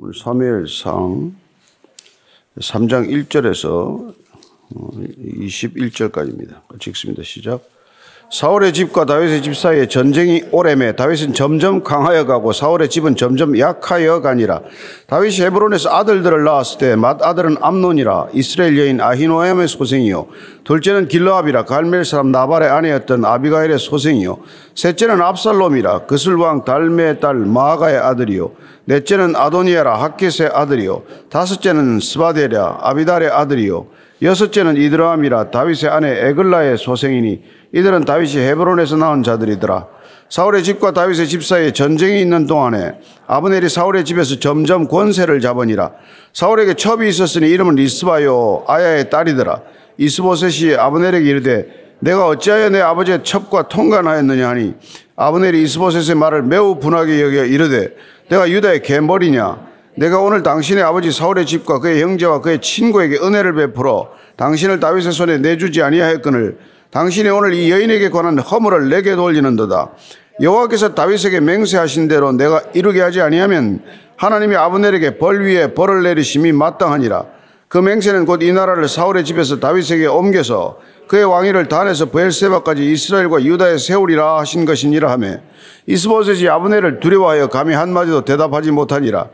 오늘 사무엘상 3장 1절에서 21절까지입니다. 읽습니다. 시작. 사울의 집과 다윗의 집 사이에 전쟁이 오래매 다윗은 점점 강하여 가고 사울의 집은 점점 약하여 가니라. 다윗이 헤브론에서 아들들을 낳았을 때 맏아들은 암논이라 이스라엘 여인 아히노엠의 소생이요. 둘째는 길르압이라 갈멜 사람 나발의 아내였던 아비가일의 소생이요. 셋째는 압살롬이라 그슬 왕 달메의 딸 마아가의 아들이요. 넷째는 아도니아라 학겟의 아들이요. 다섯째는 스바데랴 아비달의 아들이요. 여섯째는 이드라함이라 다윗의 아내 에글라의 소생이니 이들은 다윗이 헤브론에서 나온 자들이더라. 사울의 집과 다윗의 집 사이에 전쟁이 있는 동안에 아브넬이 사울의 집에서 점점 권세를 잡으니라. 사울에게 첩이 있었으니 이름은 리스바요 아야의 딸이더라. 이스보셋이 아브넬에게 이르되 내가 어찌하여 내 아버지의 첩과 통관하였느냐 하니 아브넬이 이스보셋의 말을 매우 분하게 여겨 이르되 내가 유다의 갬벌이냐 내가 오늘 당신의 아버지 사울의 집과 그의 형제와 그의 친구에게 은혜를 베풀어 당신을 다윗의 손에 내주지 아니하였거늘 당신이 오늘 이 여인에게 관한 허물을 내게 돌리는도다. 여호와께서 다윗에게 맹세하신 대로 내가 이루게 하지 아니하면 하나님이 아브넬에게 벌 위에 벌을 내리심이 마땅하니라. 그 맹세는 곧 이 나라를 사울의 집에서 다윗에게 옮겨서 그의 왕위를 단에서 부엘세바까지 이스라엘과 유다에 세우리라 하신 것이니라 하매 이스보셋이 아브넬을 두려워하여 감히 한마디도 대답하지 못하니라.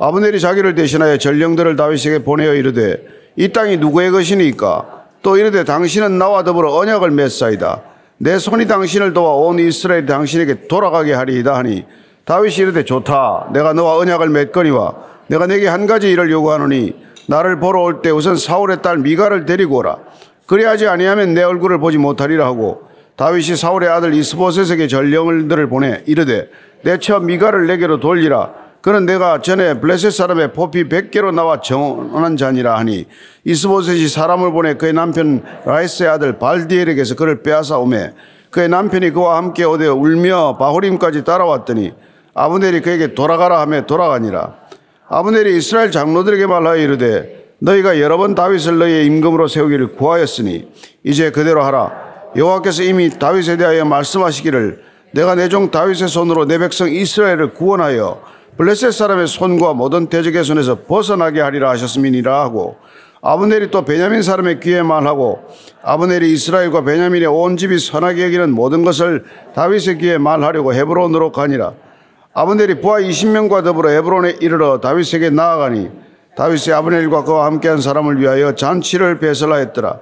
아브넬이 자기를 대신하여 전령들을 다윗에게 보내어 이르되 이 땅이 누구의 것이니까 또 이르되 당신은 나와 더불어 언약을 맺사이다. 내 손이 당신을 도와 온 이스라엘 당신에게 돌아가게 하리이다 하니 다윗이 이르되 좋다. 내가 너와 언약을 맺거니와 내가 내게 한 가지 일을 요구하노니 나를 보러 올 때 우선 사울의 딸 미가를 데리고 오라. 그리하지 아니하면 내 얼굴을 보지 못하리라 하고 다윗이 사울의 아들 이스보셋에게 전령들을 보내 이르되 내 처 미가를 내게로 돌리라. 그는 내가 전에 블레셋 사람의 포피 100개로 나와 정원한 자니라 하니 이스보셋이 사람을 보내 그의 남편 라이스의 아들 발디엘에게서 그를 빼앗아 오매 그의 남편이 그와 함께 오되 울며 바후림까지 따라왔더니 아브넬이 그에게 돌아가라 하며 돌아가니라. 아브넬이 이스라엘 장로들에게 말하여 이르되 너희가 여러 번 다윗을 너희의 임금으로 세우기를 구하였으니 이제 그대로 하라. 여호와께서 이미 다윗에 대하여 말씀하시기를 내가 내 종 다윗의 손으로 내 백성 이스라엘을 구원하여 블레셋 사람의 손과 모든 대적의 손에서 벗어나게 하리라 하셨음이니라 하고 아브넬이 또 베냐민 사람의 귀에 말하고 아브넬이 이스라엘과 베냐민의 온 집이 선하게 여기는 모든 것을 다윗의 귀에 말하려고 헤브론으로 가니라. 아브넬이 부하 20명과 더불어 헤브론에 이르러 다윗에게 나아가니 다윗의 아브넬과 그와 함께한 사람을 위하여 잔치를 배설하였더라.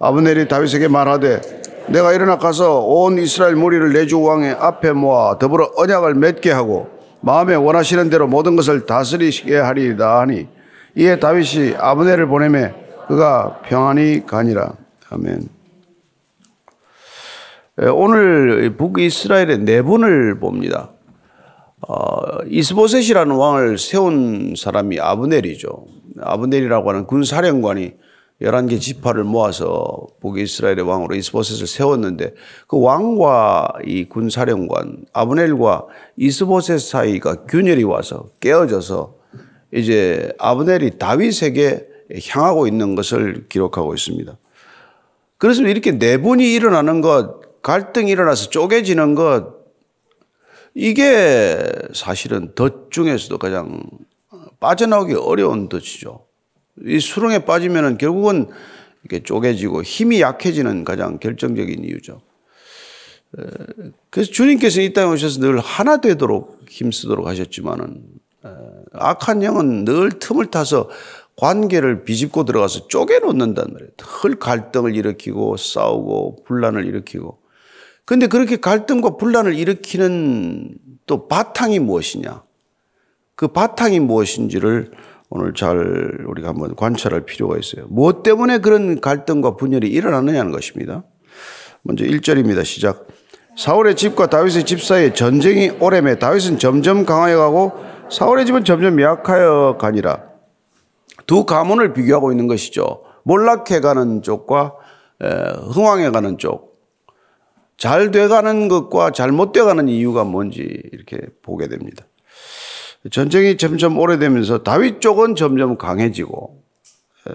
아브넬이 다윗에게 말하되 내가 일어나 가서 온 이스라엘 무리를 내주 왕의 앞에 모아 더불어 언약을 맺게 하고 마음에 원하시는 대로 모든 것을 다스리시게 하리이다 하니 이에 다윗이 아브넬을 보내매 그가 평안히 가니라. 아멘. 예, 오늘 북이스라엘의 내분을 봅니다. 어, 이스보셋이라는 왕을 세운 사람이 아브넬이죠. 아브넬이라고 하는 군사령관이 11개 지파를 모아서 북이스라엘의 왕으로 이스보셋을 세웠는데 그 왕과 이 군사령관 아브넬과 이스보셋 사이가 균열이 와서 깨어져서 이제 아브넬이 다윗에게 향하고 있는 것을 기록하고 있습니다. 그래서 이렇게 내분이 일어나는 것, 갈등이 일어나서 쪼개지는 것, 이게 사실은 덫 중에서도 가장 빠져나오기 어려운 덫이죠. 이 수렁에 빠지면은 결국은 이렇게 쪼개지고 힘이 약해지는 가장 결정적인 이유죠. 그래서 주님께서 이 땅에 오셔서 늘 하나 되도록 힘쓰도록 하셨지만은 악한 영은 늘 틈을 타서 관계를 비집고 들어가서 쪼개놓는단 말이에요. 늘 갈등을 일으키고 싸우고 분란을 일으키고. 근데 그렇게 갈등과 분란을 일으키는 또 바탕이 무엇이냐? 그 바탕이 무엇인지를 오늘 잘 우리가 한번 관찰할 필요가 있어요. 무엇 때문에 그런 갈등과 분열이 일어나느냐는 것입니다. 먼저 1절입니다. 시작. 사울의 집과 다윗의 집 사이에 전쟁이 오래매 다윗은 점점 강하여 가고 사울의 집은 점점 약하여 가니라. 두 가문을 비교하고 있는 것이죠. 몰락해 가는 쪽과 흥왕해 가는 쪽. 잘 돼가는 것과 잘못돼 가는 이유가 뭔지 이렇게 보게 됩니다. 전쟁이 점점 오래되면서 다윗 쪽은 점점 강해지고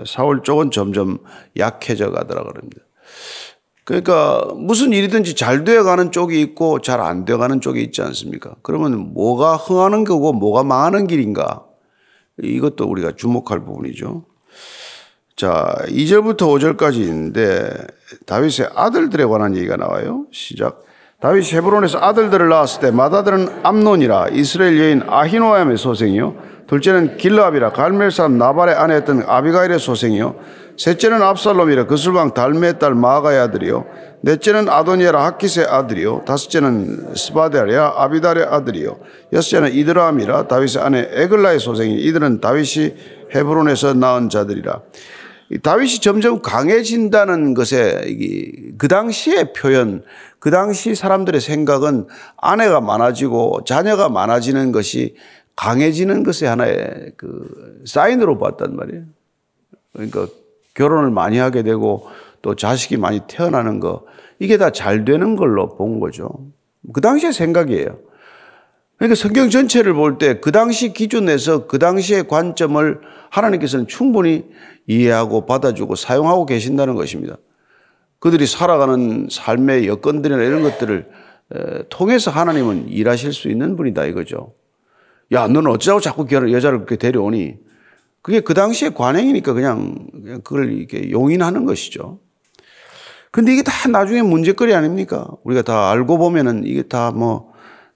사울 쪽은 점점 약해져 가더라 그럽니다. 그러니까 무슨 일이든지 잘 되어가는 쪽이 있고 잘 안 되어가는 쪽이 있지 않습니까? 그러면 뭐가 흥하는 거고 뭐가 망하는 길인가? 이것도 우리가 주목할 부분이죠. 자, 2절부터 5절까지 있는데 다윗의 아들들에 관한 얘기가 나와요. 시작. 다윗이 헤브론에서 아들들을 낳았을 때 맏아들은 암논이라 이스라엘 여인 아히노암의 소생이요. 둘째는 길라압이라 갈멜 사람 나발의 아내였던 아비가일의 소생이요. 셋째는 압살롬이라 그술왕 달메의 딸 마가의 아들이요. 넷째는 아도니아라 하키스의 아들이요. 다섯째는 스바데아리아 아비달의 아들이요. 여섯째는 이드라함이라 다윗의 아내 에글라의 소생이 이들은 다윗이 헤브론에서 낳은 자들이라 다윗이 점점 강해진다는 것에 그 당시의 표현, 그 당시 사람들의 생각은 아내가 많아지고 자녀가 많아지는 것이 강해지는 것의 하나의 그 사인으로 봤단 말이에요. 그러니까 결혼을 많이 하게 되고 또 자식이 많이 태어나는 거 이게 다 잘 되는 걸로 본 거죠. 그 당시의 생각이에요. 그러니까 성경 전체를 볼 때 그 당시 기준에서 그 당시의 관점을 하나님께서는 충분히 이해하고 받아주고 사용하고 계신다는 것입니다. 그들이 살아가는 삶의 여건들이나 이런 것들을 통해서 하나님은 일하실 수 있는 분이다 이거죠. 야, 너는 어쩌고 자꾸 여자를 그렇게 데려오니? 그게 그 당시의 관행이니까 그냥, 그걸 이렇게 용인하는 것이죠. 근데 이게 다 나중에 문제거리 아닙니까? 우리가 다 알고 보면은 이게 다 뭐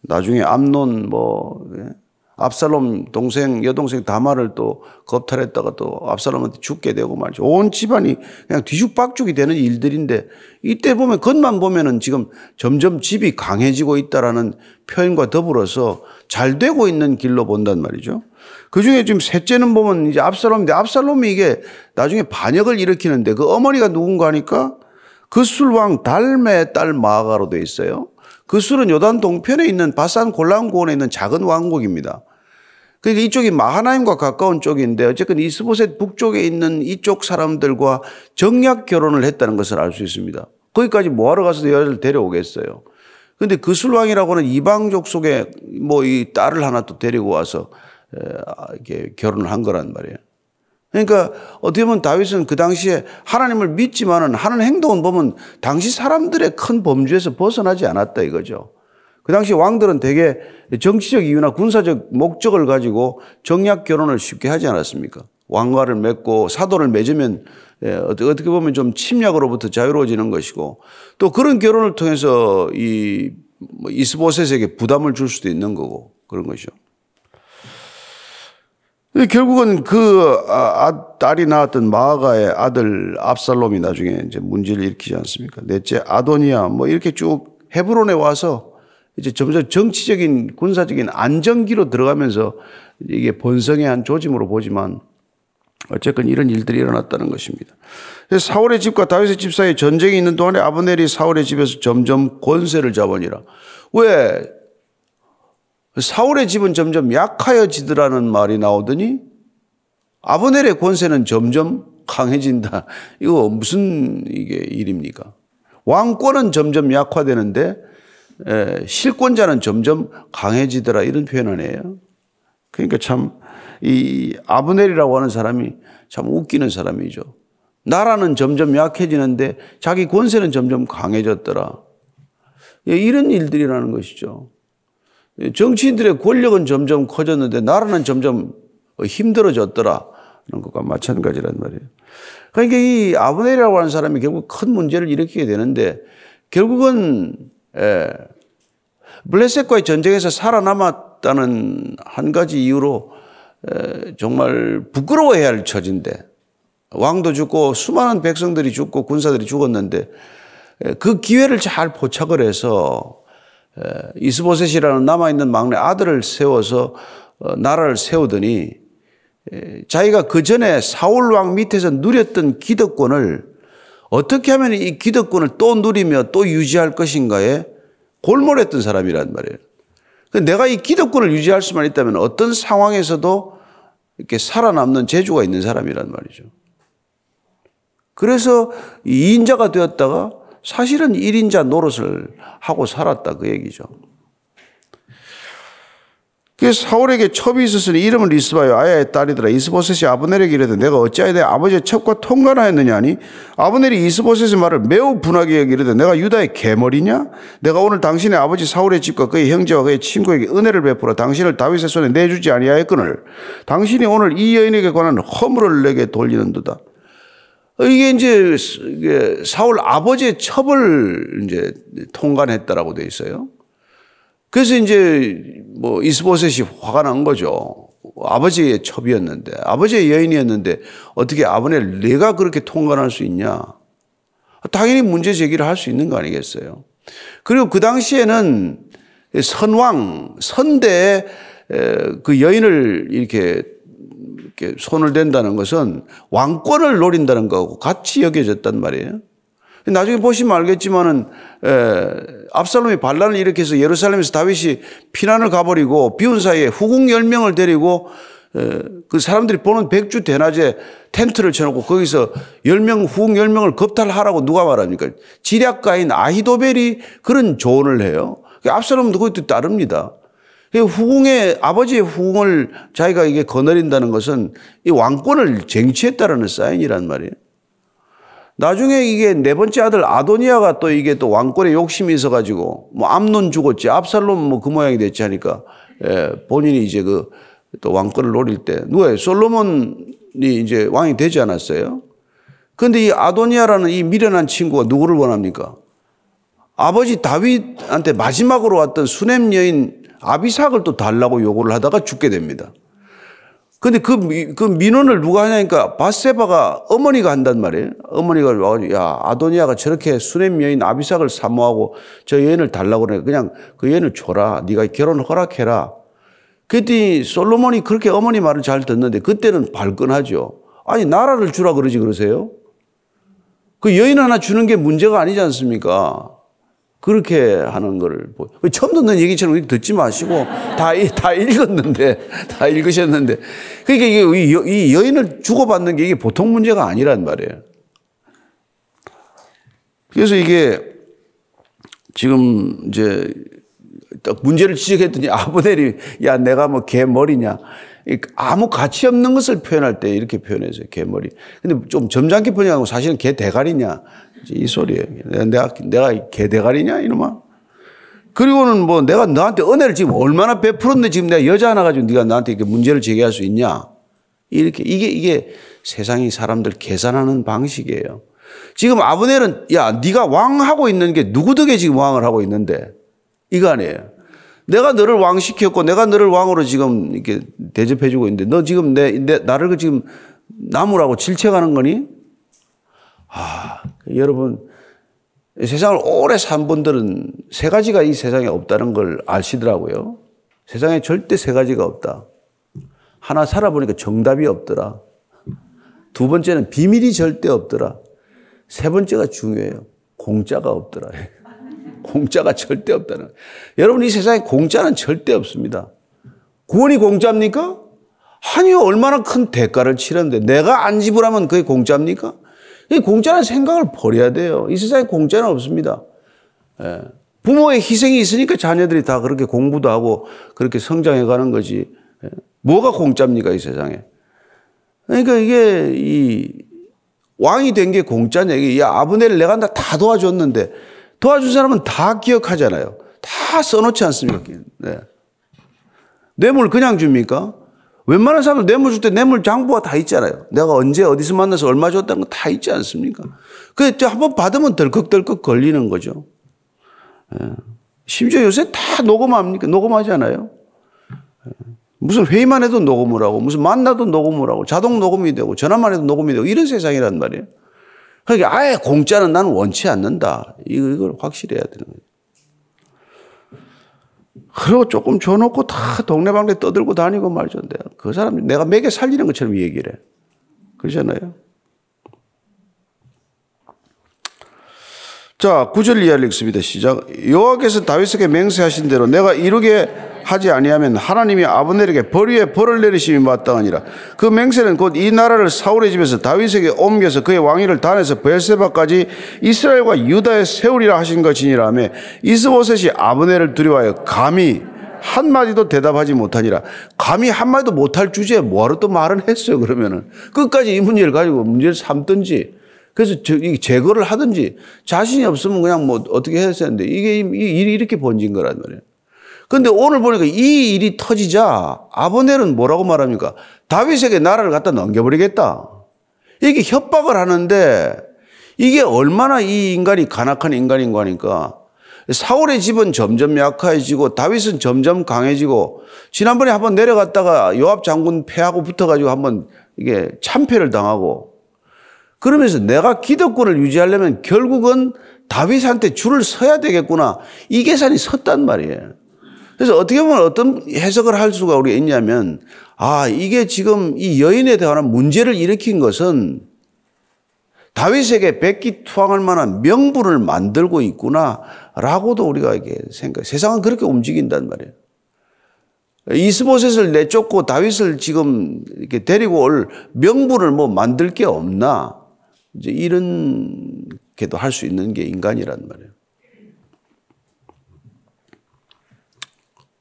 나중에 암론 뭐 예? 압살롬 동생 여동생 다말을 또 겁탈했다가 또 압살롬한테 죽게 되고 말이죠. 온 집안이 그냥 뒤죽박죽이 되는 일들인데 이때 보면 겉만 보면은 지금 점점 집이 강해지고 있다라는 표현과 더불어서 잘 되고 있는 길로 본단 말이죠. 그 중에 지금 셋째는 보면 이제 압살롬인데 압살롬이 이게 나중에 반역을 일으키는데 그 어머니가 누군가 하니까 그 술왕 달메의 딸 마가로 돼 있어요. 그 술은 요단 동편에 있는 바산 골란고원에 있는 작은 왕국입니다. 그러니까 이쪽이 마하나임과 가까운 쪽인데 어쨌든 이스보셋 북쪽에 있는 이쪽 사람들과 정략 결혼을 했다는 것을 알 수 있습니다. 거기까지 뭐하러 가서 여자를 데려오겠어요. 근데 그 술왕이라고는 이방족 속에 뭐 이 딸을 하나 또 데리고 와서 이렇게 결혼을 한 거란 말이에요. 그러니까 어떻게 보면 다윗은 그 당시에 하나님을 믿지만은 하는 행동은 보면 당시 사람들의 큰 범주에서 벗어나지 않았다 이거죠. 그 당시 왕들은 대개 정치적 이유나 군사적 목적을 가지고 정략 결혼을 쉽게 하지 않았습니까? 왕과를 맺고 사도를 맺으면 예, 어떻게 보면 좀 침략으로부터 자유로워지는 것이고 또 그런 결혼을 통해서 이뭐 이스보셋에게 부담을 줄 수도 있는 거고 그런 것이죠. 결국은 그 아, 아, 딸이 낳았던 마아가의 아들 압살롬이 나중에 이제 문제를 일으키지 않습니까? 넷째 아도니아 뭐 이렇게 쭉 헤브론에 와서 이제 점점 정치적인 군사적인 안정기로 들어가면서 이게 본성의 한 조짐으로 보지만 어쨌건 이런 일들이 일어났다는 것입니다. 사울의 집과 다윗의 집 사이에 전쟁이 있는 동안에 아브넬이 사울의 집에서 점점 권세를 잡으니라. 왜 사울의 집은 점점 약하여지더라는 말이 나오더니 아브넬의 권세는 점점 강해진다. 이거 무슨 이게 일입니까? 왕권은 점점 약화되는데 실권자는 점점 강해지더라 이런 표현을 해요. 그러니까 참 이 아브넬이라고 하는 사람이 참 웃기는 사람이죠. 나라는 점점 약해지는데 자기 권세는 점점 강해졌더라. 예, 이런 일들이라는 것이죠. 정치인들의 권력은 점점 커졌는데 나라는 점점 힘들어졌더라. 는 것과 마찬가지란 말이에요. 그러니까 이 아브넬이라고 하는 사람이 결국 큰 문제를 일으키게 되는데 결국은 예, 블레셋과의 전쟁에서 살아남았다는 한 가지 이유로 예, 정말 부끄러워해야 할 처지인데 왕도 죽고 수많은 백성들이 죽고 군사들이 죽었는데 예, 그 기회를 잘 포착을 해서 이스보셋이라는 남아있는 막내 아들을 세워서 어, 나라를 세우더니 자기가 그 전에 사울 왕 밑에서 누렸던 기득권을 어떻게 하면 이 기득권을 또 누리며 또 유지할 것인가에 골몰했던 사람이란 말이에요. 내가 이 기득권을 유지할 수만 있다면 어떤 상황에서도 이렇게 살아남는 재주가 있는 사람이란 말이죠. 그래서 2인자가 되었다가 사실은 1인자 노릇을 하고 살았다 그 얘기죠. 그 사울에게 첩이 있었으니 이름은 리스바요. 아야의 딸이더라. 이스보셋이 아브넬에게 이르되 내가 어찌하여 내 아버지의 첩과 통관하였느냐 하니 아브넬이 이스보셋의 말을 매우 분하게 여기르되 내가 유다의 개머리냐? 내가 오늘 당신의 아버지 사울의 집과 그의 형제와 그의 친구에게 은혜를 베풀어 당신을 다윗의 손에 내주지 아니하였거늘 당신이 오늘 이 여인에게 관한 허물을 내게 돌리는도다 이게 이제 사울 아버지의 첩을 이제 통관했다라고 돼 있어요. 그래서 이제 뭐 이스보셋이 화가 난 거죠. 아버지의 첩이었는데 아버지의 여인이었는데 어떻게 아버지를 내가 그렇게 통관할 수 있냐? 당연히 문제 제기를 할 수 있는 거 아니겠어요? 그리고 그 당시에는 선왕 선대에 그 여인을 이렇게 이렇게 손을 댄다는 것은 왕권을 노린다는 거하고 같이 여겨졌단 말이에요. 나중에 보시면 알겠지만은 에, 압살롬이 반란을 일으켜서 예루살렘에서 다윗이 피난을 가버리고 비운 사이에 후궁 10명을 데리고 에, 그 사람들이 보는 백주 대낮에 텐트를 쳐놓고 거기서 10명, 후궁 10명을 겁탈하라고 누가 말합니까? 지략가인 아히도벨이 그런 조언을 해요. 압살롬도 그것도 따릅니다. 후궁의 아버지의 후궁을 자기가 이게 거느린다는 것은 이 왕권을 쟁취했다라는 사인이란 말이에요. 나중에 이게 네 번째 아들 아도니아가 또 이게 또 왕권에 욕심이 있어가지고 뭐 암론 죽었지 압살롬 뭐 그 모양이 됐지 하니까 예, 본인이 이제 그 또 왕권을 노릴 때 누가요? 솔로몬이 이제 왕이 되지 않았어요? 그런데 이 아도니아라는 이 미련한 친구가 누구를 원합니까? 아버지 다윗한테 마지막으로 왔던 수냄 여인 아비삭을 또 달라고 요구를 하다가 죽게 됩니다. 근데 그, 그 민원을 누가 하냐니까 바세바가 어머니가 한단 말이에요. 어머니가 와가지고 야 아도니아가 저렇게 수냄 여인 아비삭을 사모하고 저 여인을 달라고 그래 그냥 그 여인을 줘라. 네가 결혼 허락해라. 그랬더니 솔로몬이 그렇게 어머니 말을 잘 듣는데 그때는 발끈하죠. 아니 나라를 주라 그러지 그러세요? 그 여인 하나 주는 게 문제가 아니지 않습니까? 그렇게 하는 거를 처음 듣는 얘기처럼 듣지 마시고 다, 다 읽었는데 다 읽으셨는데 그러니까 이게 이 여인을 주고받는 게 이게 보통 문제가 아니란 말이에요. 그래서 이게 지금 이제 딱 문제를 지적했더니 아브넬이 야 내가 뭐 개머리냐 아무 가치 없는 것을 표현할 때 이렇게 표현해서 개머리. 근데 좀 점잖게 표현하고 사실은 개 대가리냐 이 소리예요. 내가, 내가 개대가리냐, 이놈아? 그리고는 뭐 내가 너한테 은혜를 지금 얼마나 베풀었는데 지금 내가 여자 하나 가지고 네가 나한테 이렇게 문제를 제기할 수 있냐? 이렇게, 이게, 이게 세상이 사람들 계산하는 방식이에요. 지금 아브넬은 야, 네가 왕하고 있는 게 누구 덕에 지금 왕을 하고 있는데 이거 아니에요. 내가 너를 왕 시켰고 내가 너를 왕으로 지금 이렇게 대접해 주고 있는데 너 지금 내, 내 나를 지금 나무라고 질책하는 거니? 아, 여러분, 세상을 오래 산 분들은 세 가지가 이 세상에 없다는 걸 아시더라고요. 세상에 절대 세 가지가 없다. 하나 살아보니까 정답이 없더라. 두 번째는 비밀이 절대 없더라. 세 번째가 중요해요. 공짜가 없더라. 공짜가 절대 없다는. 여러분, 이 세상에 공짜는 절대 없습니다. 구원이 공짜입니까? 아니요. 얼마나 큰 대가를 치렀는데 내가 안 지불하면 그게 공짜입니까? 이 공짜는 생각을 버려야 돼요. 이 세상에 공짜는 없습니다. 예. 부모의 희생이 있으니까 자녀들이 다 그렇게 공부도 하고 그렇게 성장해 가는 거지. 예. 뭐가 공짜입니까, 이 세상에? 그러니까 이게 이 왕이 된 게 공짜냐. 이게 야, 아브넬을 내가 다 도와줬는데 도와준 사람은 다 기억하잖아요. 다 써놓지 않습니까? 네. 뇌물 그냥 줍니까? 웬만한 사람들 뇌물 줄 때 뇌물 장부가 다 있잖아요. 내가 언제 어디서 만나서 얼마 줬다는 거 다 있지 않습니까? 그래, 한번 받으면 덜컥덜컥 걸리는 거죠. 예. 심지어 요새 다 녹음합니까? 녹음하잖아요. 예. 무슨 회의만 해도 녹음을 하고, 무슨 만나도 녹음을 하고, 자동 녹음이 되고, 전화만 해도 녹음이 되고, 이런 세상이란 말이에요. 그러니까 아예 공짜는 나는 원치 않는다. 이걸 확실히 해야 되는 거예요. 그리고 조금 줘놓고 다 동네방네 떠들고 다니고 말던데. 그 사람 내가 매개 살리는 것처럼 얘기를 해. 그러잖아요. 자, 구절 이하를 읽습니다. 시작. 여호와께서 다윗에게 맹세하신 대로 내가 이루게 하지 아니하면 하나님이 아브넬에게 벌 위에 벌을 내리심이 마땅하니라. 그 맹세는 곧 이 나라를 사울의 집에서 다윗에게 옮겨서 그의 왕위를 단에서 베세바까지 이스라엘과 유다에 세우리라 하신 것이니라 하며 이스보셋이 아브넬을 두려워하여 감히 한마디도 대답하지 못하니라. 감히 한마디도 못할 주제에 뭐하러 또 말을 했어요, 그러면은. 끝까지 이 문제를 가지고 문제를 삼든지, 그래서 제거를 하든지, 자신이 없으면 그냥 뭐 어떻게 했어야 하는데, 이게 이 일이 이렇게 번진 거란 말이에요. 근데 오늘 보니까 이 일이 터지자 아버넬은 뭐라고 말합니까? 다윗에게 나라를 갖다 넘겨버리겠다. 이게 협박을 하는데 이게 얼마나 이 인간이 간악한 인간인 거니까 사울의 집은 점점 약해지고 다윗은 점점 강해지고 지난번에 한번 내려갔다가 요압 장군 패하고 붙어가지고 한번 이게 참패를 당하고 그러면서 내가 기득권을 유지하려면 결국은 다윗한테 줄을 서야 되겠구나 이 계산이 섰단 말이에요. 그래서 어떻게 보면 어떤 해석을 할 수가 우리가 있냐면 아 이게 지금 이 여인에 대한 문제를 일으킨 것은 다윗에게 백기 투항할 만한 명분을 만들고 있구나라고도 우리가 이게 생각. 세상은 그렇게 움직인단 말이에요. 이스보셋을 내쫓고 다윗을 지금 이렇게 데리고 올 명분을 뭐 만들 게 없나? 이제 이런 게도 할 수 있는 게 인간이란 말이에요.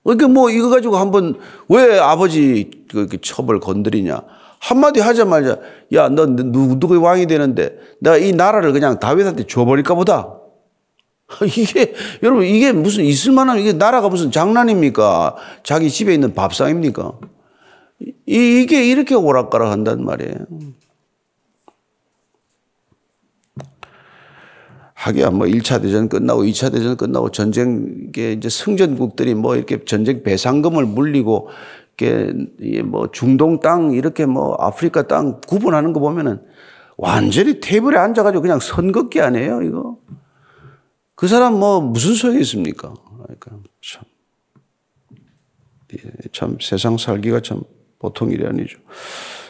그러니까 뭐 이거 가지고 한번 왜 아버지 그 첩을 건드리냐? 한마디 하자마자 야, 너 누구, 누구 왕이 되는데 내가 이 나라를 그냥 다윗한테 줘버릴까 보다. 이게, 여러분, 이게 무슨 있을 만한, 이게 나라가 무슨 장난입니까? 자기 집에 있는 밥상입니까? 이, 이게 이렇게 오락가락 한단 말이에요. 하기야 뭐 1차 대전 끝나고 2차 대전 끝나고 전쟁에 이제 승전국들이 뭐 이렇게 전쟁 배상금을 물리고 이렇게 뭐 중동 땅 이렇게 뭐 아프리카 땅 구분하는 거 보면은 완전히 테이블에 앉아가지고 그냥 선긋기 아니에요 이거. 그 사람 뭐 무슨 소용이 있습니까? 그러니까 참, 예, 참 세상 살기가 참 보통 일이 아니죠.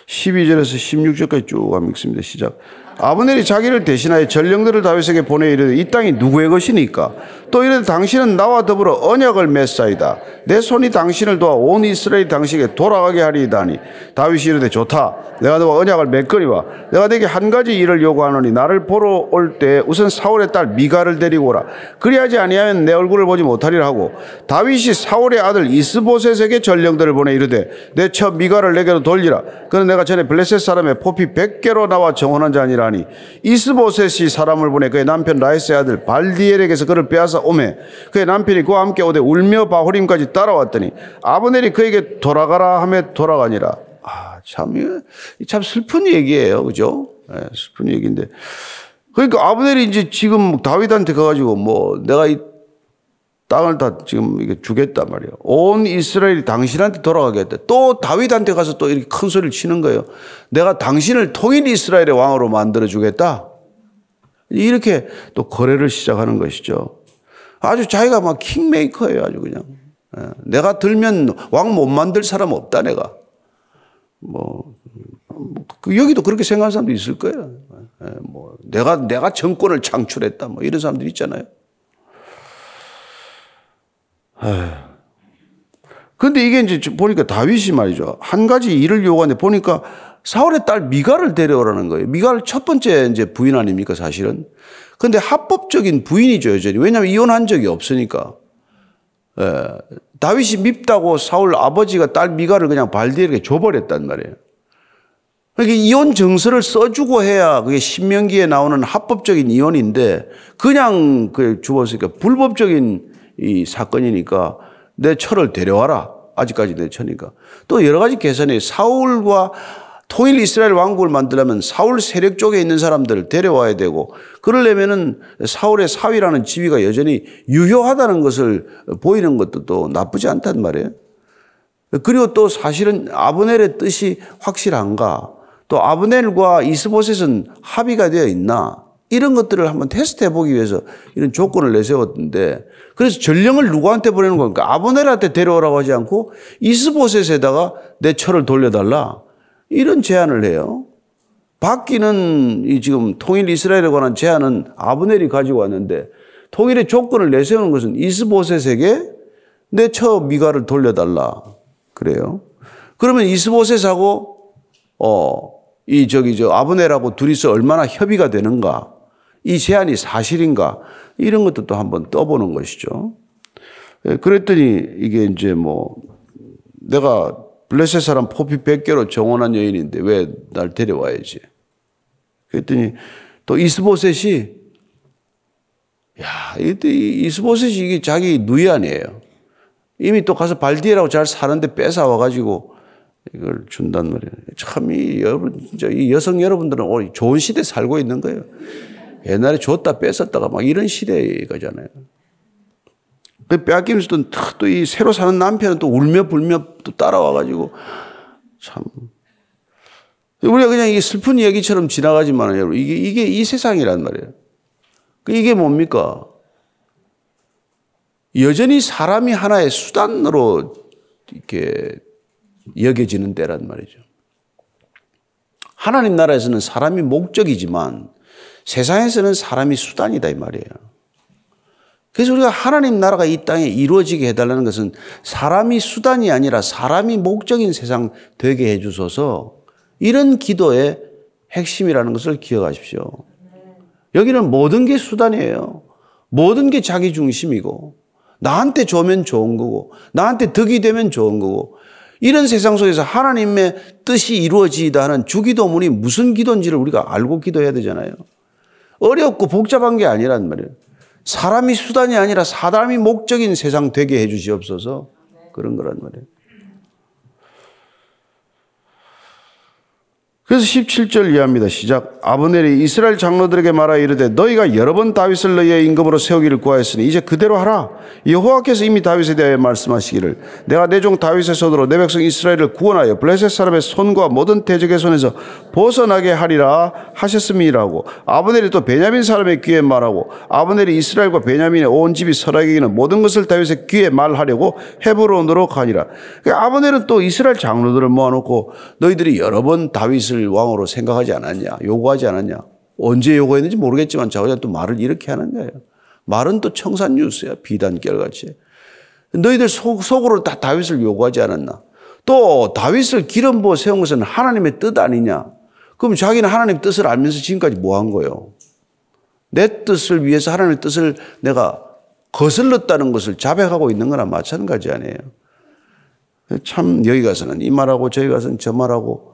12절에서 16절까지 쭉 가면 읽습니다. 시작. 아브넬이 자기를 대신하여 전령들을 다윗에게 보내 이르되 이 땅이 누구의 것이니까? 또 이르되 당신은 나와 더불어 언약을 맺사이다. 내 손이 당신을 도와 온 이스라엘 당신에게 돌아가게 하리이다니. 다윗이 이르되 좋다. 내가 너와 언약을 맺거니와 내가 네게 한 가지 일을 요구하노니 나를 보러 올 때 우선 사울의 딸 미갈을 데리고 오라. 그리하지 아니하면 내 얼굴을 보지 못하리라 하고 다윗이 사울의 아들 이스보셋에게 전령들을 보내 이르되 내 처 미갈을 내게로 돌리라. 그는 내가 전에 블레셋 사람의 포피 100개로 나와 정혼한 자니라 니 이스보셋이 사람을 보내 그의 남편 라이스의 아들 발디엘에게서 그를 빼앗아 오매 그의 남편이 그와 함께 오되 울며 바호림까지 따라왔더니 아브넬이 그에게 돌아가라 하매 돌아가니라 아, 참, 슬픈 얘기예요. 그죠? 네, 슬픈 얘기인데. 그러니까 아브넬이 이제 지금 다윗한테 가가지고 뭐 내가 이 땅을 다 지금 이게 주겠단 말이에요. 온 이스라엘이 당신한테 돌아가겠다. 또 다윗한테 가서 또 이렇게 큰 소리를 치는 거예요. 내가 당신을 통일 이스라엘의 왕으로 만들어 주겠다. 이렇게 또 거래를 시작하는 것이죠. 아주 자기가 막 킹메이커예요. 아주 그냥. 내가 들면 왕 못 만들 사람 없다, 내가. 뭐, 그 여기도 그렇게 생각하는 사람도 있을 거예요. 뭐, 내가, 내가 정권을 창출했다. 뭐, 이런 사람들 있잖아요. 근데 이게 이제 보니까 다윗이 말이죠. 한 가지 일을 요구하는데 보니까 사울의 딸 미가를 데려오라는 거예요. 미가를 첫 번째 이제 부인 아닙니까, 사실은. 근데 합법적인 부인이죠, 여전히. 왜냐하면 이혼한 적이 없으니까. 예, 다윗이 밉다고 사울 아버지가 딸 미가를 그냥 발디에게 줘버렸단 말이에요. 그러니까 이혼 정서를 써주고 해야 그게 신명기에 나오는 합법적인 이혼인데 그냥 그 주었으니까 불법적인 이 사건이니까 내 처를 데려와라. 아직까지 내 처니까. 또 여러 가지 계산이 사울과 통일 이스라엘 왕국을 만들려면 사울 세력 쪽에 있는 사람들을 데려와야 되고 그러려면은 사울의 사위라는 지위가 여전히 유효하다는 것을 보이는 것도 또 나쁘지 않단 말이에요. 그리고 또 사실은 아브넬의 뜻이 확실한가? 또 아브넬과 이스보셋은 합의가 되어 있나? 이런 것들을 한번 테스트해 보기 위해서 이런 조건을 내세웠는데 그래서 전령을 누구한테 보내는 겁니까? 아브넬한테 데려오라고 하지 않고 이스보셋에다가 내 철을 돌려달라. 이런 제안을 해요. 바뀌는 이 지금 통일 이스라엘에 관한 제안은 아브넬이 가지고 왔는데 통일의 조건을 내세우는 것은 이스보셋에게 내 처 미가를 돌려달라. 그래요. 그러면 이스보셋하고 어, 이 저기 저 아브넬하고 둘이서 얼마나 협의가 되는가? 이 제안이 사실인가? 이런 것도 또 한번 떠보는 것이죠. 예, 그랬더니 이게 이제 뭐 내가 블레셋 사람 포피 100개로 정원한 여인인데 왜 날 데려와야지. 그랬더니 또 이스보셋이 야, 이때 이스보셋이 이게 자기 누이 아니에요. 이미 또 가서 발디에라고 잘 사는데 뺏어와 가지고 이걸 준단 말이에요. 참, 이 여러분, 이 여성 여러분들은 좋은 시대 살고 있는 거예요. 옛날에 줬다 뺏었다가 막 이런 시대가잖아요. 그 빼앗기면서도 또 이 새로 사는 남편은 또 울며 불며 또 따라와가지고 참. 우리가 그냥 이 슬픈 얘기처럼 지나가지만 여러분, 이게, 이게 이 세상이란 말이에요. 그 이게 뭡니까? 여전히 사람이 하나의 수단으로 이렇게 여겨지는 때란 말이죠. 하나님 나라에서는 사람이 목적이지만 세상에서는 사람이 수단이다 이 말이에요. 그래서 우리가 하나님 나라가 이 땅에 이루어지게 해달라는 것은 사람이 수단이 아니라 사람이 목적인 세상 되게 해주소서 이런 기도의 핵심이라는 것을 기억하십시오. 여기는 모든 게 수단이에요. 모든 게 자기 중심이고 나한테 좋으면 좋은 거고 나한테 덕이 되면 좋은 거고 이런 세상 속에서 하나님의 뜻이 이루어지다 하는 주기도문이 무슨 기도인지를 우리가 알고 기도해야 되잖아요. 어렵고 복잡한 게 아니란 말이에요. 사람이 수단이 아니라 사람이 목적인 세상 되게 해 주시옵소서 그런 거란 말이에요. 그래서 17절 이해합니다. 시작. 아브넬이 이스라엘 장로들에게 말하 이르되 너희가 여러 번 다윗을 너희의 임금으로 세우기를 구하였으니 이제 그대로 하라. 여호와께서 이미 다윗에 대하여 말씀하시기를 내가 내 종 다윗의 손으로 내 백성 이스라엘을 구원하여 블레셋 사람의 손과 모든 대적의 손에서 벗어나게 하리라 하셨음이라고. 아브넬이 또 베냐민 사람의 귀에 말하고 아브넬이 이스라엘과 베냐민의 온 집이 설하기는 모든 것을 다윗의 귀에 말하려고 헤브론으로 가니라. 그러니까 아브넬은 또 이스라엘 장로들을 모아놓고 너희들이 여러 번 다윗을 다윗을 왕으로 생각하지 않았냐, 요구하지 않았냐. 언제 요구했는지 모르겠지만 자기가 또 말을 이렇게 하는 거예요. 말은 또 청산 뉴스야, 비단결같이. 너희들 속, 속으로 다 다윗을 요구하지 않았나. 또 다윗을 기름 부어 세운 것은 하나님의 뜻 아니냐. 그럼 자기는 하나님 뜻을 알면서 지금까지 뭐 한 거예요? 내 뜻을 위해서 하나님의 뜻을 내가 거슬렀다는 것을 자백하고 있는 거나 마찬가지 아니에요. 참 여기 가서는 이 말하고 저기 가서는 저 말하고 어,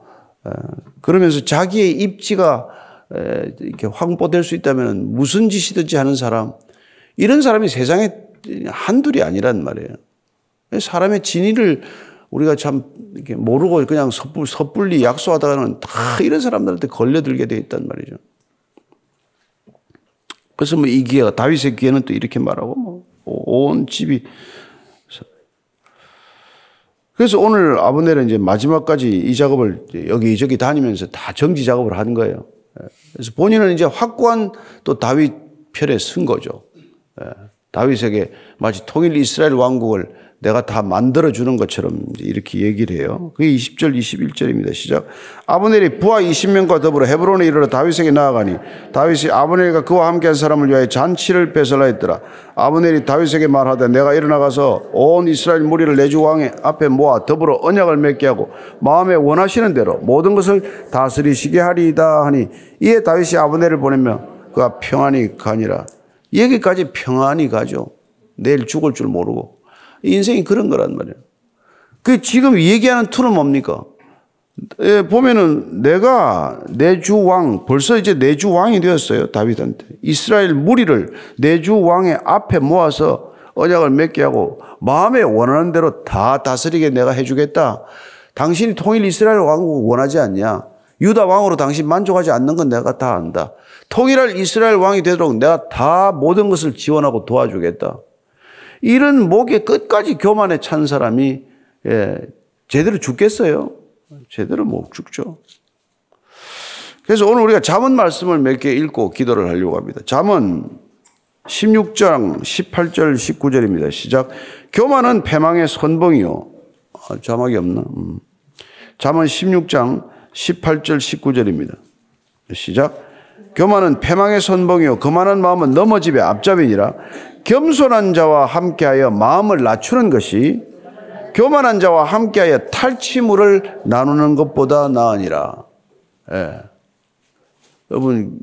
그러면서 자기의 입지가 이렇게 확보될 수 있다면 무슨 짓이든지 하는 사람, 이런 사람이 세상에 한둘이 아니란 말이에요. 사람의 진위를 우리가 참 이렇게 모르고 그냥 섣불, 섣불리 약속하다가는 다 이런 사람들한테 걸려들게 돼 있단 말이죠. 그래서 뭐 이 기회가 다윗의 기회는 또 이렇게 말하고 뭐 온 집이 그래서 오늘 아브넬은 이제 마지막까지 이 작업을 여기저기 다니면서 다 정지 작업을 한 거예요. 예. 그래서 본인은 이제 확고한 또 다윗 편에 쓴 거죠. 예. 다윗에게 마치 통일 이스라엘 왕국을 내가 다 만들어주는 것처럼 이렇게 얘기를 해요. 그게 20절, 21절입니다. 시작. 아브넬이 부하 20명과 더불어 헤브론에 이르러 다윗에게 나아가니 다윗이 아브넬과 그와 함께한 사람을 위하여 잔치를 베설라 했더라. 아브넬이 다윗에게 말하되 내가 일어나가서 온 이스라엘 무리를 내주 왕의 앞에 모아 더불어 언약을 맺게 하고 마음에 원하시는 대로 모든 것을 다스리시게 하리이다 하니 이에 다윗이 아브넬을 보내며 그가 평안히 가니라. 여기까지 평안히 가죠. 내일 죽을 줄 모르고. 인생이 그런 거란 말이에요. 그 지금 얘기하는 툴은 뭡니까? 예, 보면은 내가 내주 왕, 벌써 이제 내주 왕이 되었어요. 다윗한테. 이스라엘 무리를 내주 왕의 앞에 모아서 언약을 맺게 하고 마음에 원하는 대로 다 다스리게 내가 해주겠다. 당신이 통일 이스라엘 왕국 원하지 않냐? 유다 왕으로 당신 만족하지 않는 건 내가 다 안다. 통일할 이스라엘 왕이 되도록 내가 다 모든 것을 지원하고 도와주겠다. 이런 목에 끝까지 교만에 찬 사람이 예, 제대로 죽겠어요? 제대로 못 죽죠. 그래서 오늘 우리가 잠언 말씀을 몇 개 읽고 기도를 하려고 합니다. 잠언 16장 18절 19절입니다. 시작. 교만은 패망의 선봉이요. 아, 자막이 없나? 음. 잠언 16장 18절 19절입니다. 시작. 교만은 패망의 선봉이요. 그만한 마음은 넘어집의 앞잡이니라. 겸손한 자와 함께하여 마음을 낮추는 것이 교만한 자와 함께하여 탈취물을 나누는 것보다 나으니라. 예. 여러분,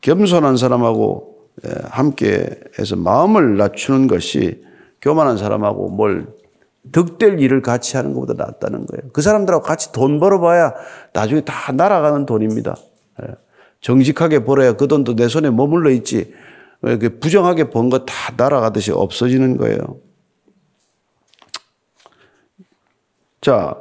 겸손한 사람하고 예, 함께 해서 마음을 낮추는 것이 교만한 사람하고 뭘 득될 일을 같이 하는 것보다 낫다는 거예요. 그 사람들하고 같이 돈 벌어봐야 나중에 다 날아가는 돈입니다. 예. 정직하게 벌어야 그 돈도 내 손에 머물러 있지. 왜 이렇게 부정하게 번 거 다 날아가듯이 없어지는 거예요. 자,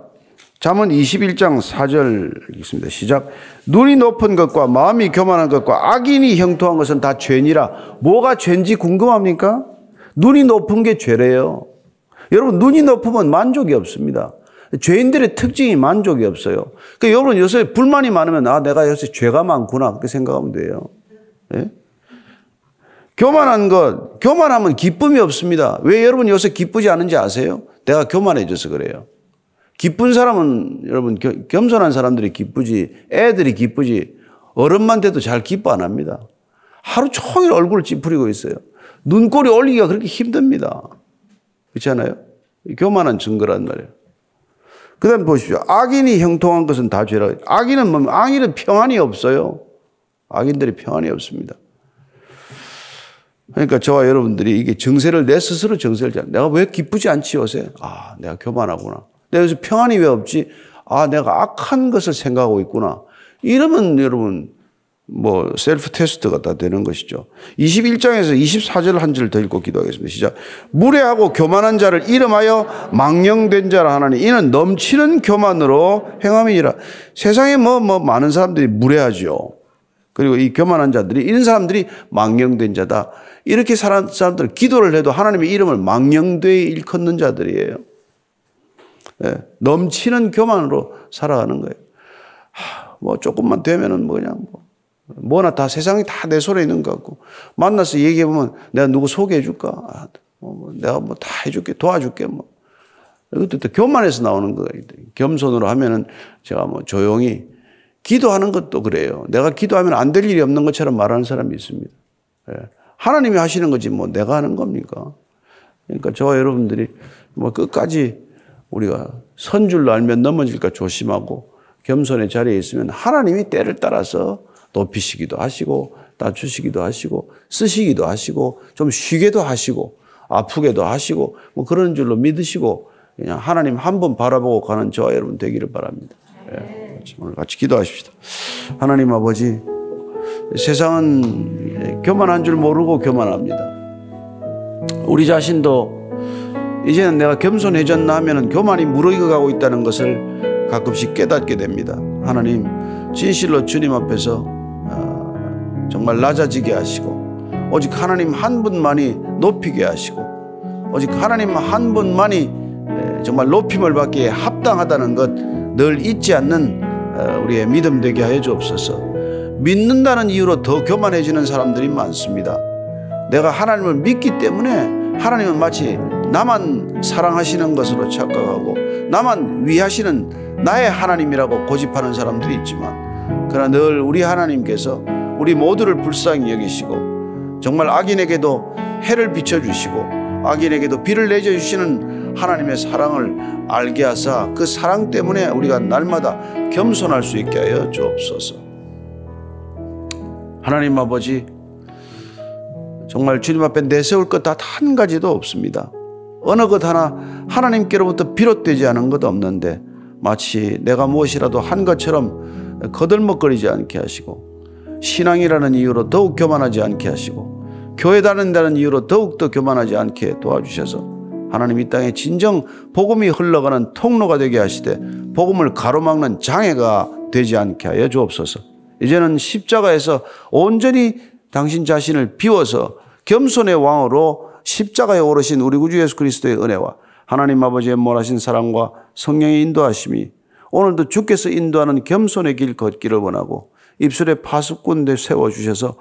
잠언 21장 4절 읽겠습니다. 시작. 눈이 높은 것과 마음이 교만한 것과 악인이 형통한 것은 다 죄니라. 뭐가 죄인지 궁금합니까? 눈이 높은 게 죄래요. 여러분, 눈이 높으면 만족이 없습니다. 죄인들의 특징이 만족이 없어요. 그러니까 여러분 요새 불만이 많으면 아, 내가 요새 죄가 많구나. 그렇게 생각하면 돼요. 예? 교만한 것, 교만하면 기쁨이 없습니다. 왜 여러분 요새 기쁘지 않은지 아세요? 내가 교만해져서 그래요. 기쁜 사람은 여러분 겸손한 사람들이 기쁘지 애들이 기쁘지 어른만 돼도 잘 기뻐 안 합니다. 하루 종일 얼굴을 찌푸리고 있어요. 눈꼬리 올리기가 그렇게 힘듭니다. 그렇지 않아요? 교만한 증거란 말이에요. 그 다음 보십시오. 악인이 형통한 것은 다 죄라. 악인은 뭐, 악인은 평안이 없어요. 악인들이 평안이 없습니다. 그러니까 저와 여러분들이 이게 정세를 내 스스로 정세를 잘, 내가 왜 기쁘지 않지 요새? 아, 내가 교만하구나. 내가 요새 평안이 왜 없지? 아, 내가 악한 것을 생각하고 있구나. 이러면 여러분, 뭐, 셀프 테스트가 다 되는 것이죠. 21장에서 24절 한절더 읽고 기도하겠습니다. 시작. 무례하고 교만한 자를 이름하여 망령된 자라 하나니 이는 넘치는 교만으로 행함이니라. 세상에 뭐, 뭐, 많은 사람들이 무례하죠. 그리고 이 교만한 자들이, 이런 사람들이 망령된 자다. 이렇게 사람, 사람들 기도를 해도 하나님의 이름을 망령되이 일컫는 자들이에요. 예, 넘치는 교만으로 살아가는 거예요. 하, 뭐 조금만 되면은 뭐 그냥 뭐 뭐나 다 세상이 다 내 손에 있는 것 같고 만나서 얘기해 보면 내가 누구 소개해 줄까? 아, 뭐, 뭐 내가 뭐 다 해줄게 도와줄게 뭐 이것도 또 교만에서 나오는 거예요. 겸손으로 하면은 제가 뭐 조용히 기도하는 것도 그래요. 내가 기도하면 안 될 일이 없는 것처럼 말하는 사람이 있습니다. 예. 하나님이 하시는 거지 뭐 내가 하는 겁니까? 그러니까 저와 여러분들이 뭐 끝까지 우리가 선 줄로 알면 넘어질까 조심하고 겸손의 자리에 있으면 하나님이 때를 따라서 높이시기도 하시고 낮추시기도 하시고 쓰시기도 하시고 좀 쉬게도 하시고 아프게도 하시고 뭐 그런 줄로 믿으시고 그냥 하나님 한 번 바라보고 가는 저와 여러분 되기를 바랍니다. 예, 오늘 같이 기도하십시다. 하나님 아버지 세상은 교만한 줄 모르고 교만합니다. 우리 자신도 이제는 내가 겸손해졌나 하면 교만이 무르익어가고 있다는 것을 가끔씩 깨닫게 됩니다. 하나님 진실로 주님 앞에서 아, 정말 낮아지게 하시고 오직 하나님 한 분만이 높이게 하시고 오직 하나님 한 분만이 정말 높임을 받기에 합당하다는 것 늘 잊지 않는 어, 우리의 믿음 되게 하여 주옵소서. 믿는다는 이유로 더 교만해지는 사람들이 많습니다. 내가 하나님을 믿기 때문에 하나님은 마치 나만 사랑하시는 것으로 착각하고 나만 위하시는 나의 하나님이라고 고집하는 사람들이 있지만 그러나 늘 우리 하나님께서 우리 모두를 불쌍히 여기시고 정말 악인에게도 해를 비춰주시고 악인에게도 비를 내려주시는 하나님의 사랑을 알게 하사 그 사랑 때문에 우리가 날마다 겸손할 수 있게 하여 주옵소서. 하나님 아버지 정말 주님 앞에 내세울 것다 한 가지도 없습니다. 어느 것 하나 하나님께로부터 비롯되지 않은 것 없는데 마치 내가 무엇이라도 한 것처럼 거들먹거리지 않게 하시고 신앙이라는 이유로 더욱 교만하지 않게 하시고 교회 다닌다는 이유로 더욱더 교만하지 않게 도와주셔서 하나님 이 땅에 진정 복음이 흘러가는 통로가 되게 하시되 복음을 가로막는 장애가 되지 않게 하여 주옵소서. 이제는 십자가에서 온전히 당신 자신을 비워서 겸손의 왕으로 십자가에 오르신 우리 구주 예수 그리스도의 은혜와 하나님 아버지의 몰하신 사랑과 성령의 인도하심이 오늘도 주께서 인도하는 겸손의 길 걷기를 원하고 입술에 파수꾼 데 세워주셔서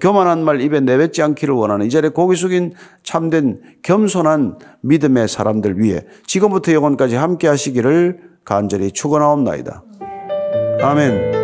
교만한 말 입에 내뱉지 않기를 원하는 이 자리에 고기 숙인 참된 겸손한 믿음의 사람들 위해 지금부터 영원까지 함께 하시기를 간절히 축원하옵나이다. 아멘.